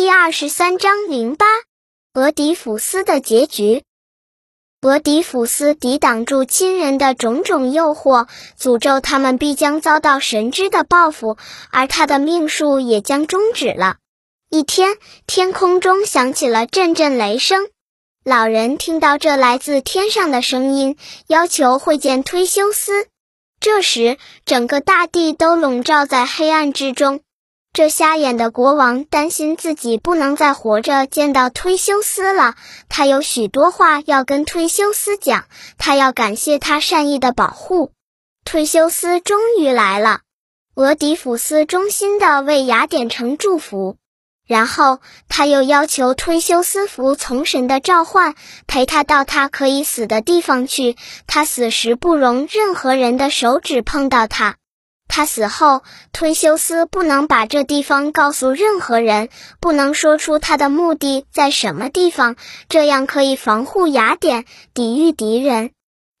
第二十三章零八，俄狄浦斯的结局。俄狄浦斯抵挡住亲人的种种诱惑，诅咒他们必将遭到神之的报复，而他的命数也将终止了。一天，天空中响起了阵阵雷声。老人听到这来自天上的声音，要求会见忒修斯。这时，整个大地都笼罩在黑暗之中。这瞎眼的国王担心自己不能再活着见到忒修斯了，他有许多话要跟忒修斯讲，他要感谢他善意的保护。忒修斯终于来了，俄狄浦斯衷心的为雅典城祝福，然后他又要求忒修斯服从神的召唤，陪他到他可以死的地方去，他死时不容任何人的手指碰到他。他死后，忒修斯不能把这地方告诉任何人，不能说出他的目的在什么地方，这样可以防护雅典，抵御敌人。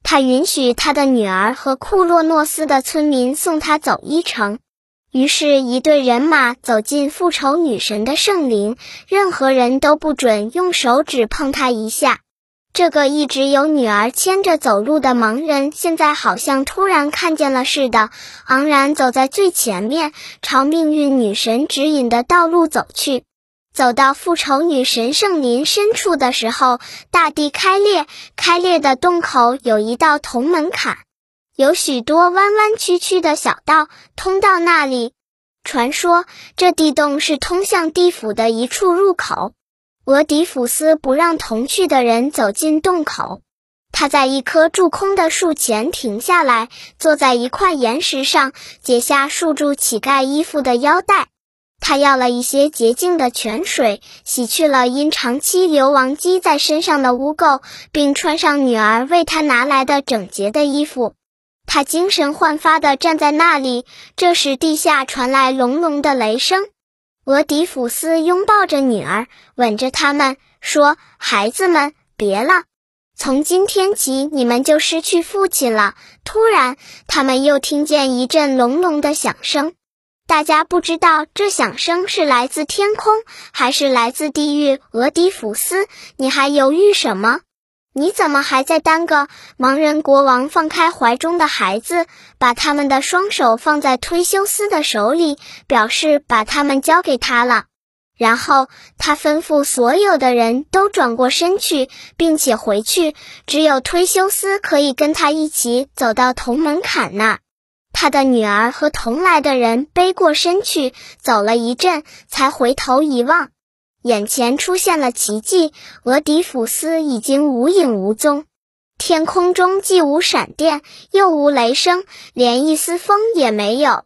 他允许他的女儿和库洛诺斯的村民送他走一程。于是，一队人马走进复仇女神的圣灵，任何人都不准用手指碰她一下。这个一直有女儿牵着走路的盲人，现在好像突然看见了似的，昂然走在最前面，朝命运女神指引的道路走去。走到复仇女神圣林深处的时候，大地开裂，开裂的洞口有一道铜门槛，有许多弯弯曲曲的小道通到那里。传说这地洞是通向地府的一处入口。俄狄浦斯不让同去的人走进洞口，他在一棵蛀空的树前停下来，坐在一块岩石上，解下束住乞丐衣服的腰带。他要了一些洁净的泉水，洗去了因长期流亡积在身上的污垢，并穿上女儿为他拿来的整洁的衣服。他精神焕发地站在那里。这时，地下传来隆隆的雷声。俄狄浦斯拥抱着女儿，吻着他们，说：“孩子们，别了，从今天起，你们就失去父亲了。”突然，他们又听见一阵隆隆的响声，大家不知道这响声是来自天空，还是来自地狱。俄狄浦斯，你还犹豫什么？你怎么还在耽搁？盲人国王放开怀中的孩子，把他们的双手放在忒修斯的手里，表示把他们交给他了。然后他吩咐所有的人都转过身去，并且回去，只有忒修斯可以跟他一起走到铜门槛那儿。他的女儿和同来的人背过身去，走了一阵，才回头一望。眼前出现了奇迹，俄狄浦斯已经无影无踪，天空中既无闪电，又无雷声，连一丝风也没有，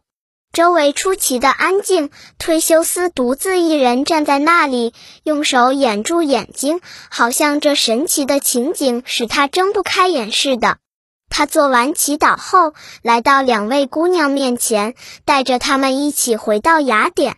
周围出奇的安静。忒修斯独自一人站在那里，用手掩住眼睛，好像这神奇的情景使他睁不开眼似的。他做完祈祷后，来到两位姑娘面前，带着他们一起回到雅典。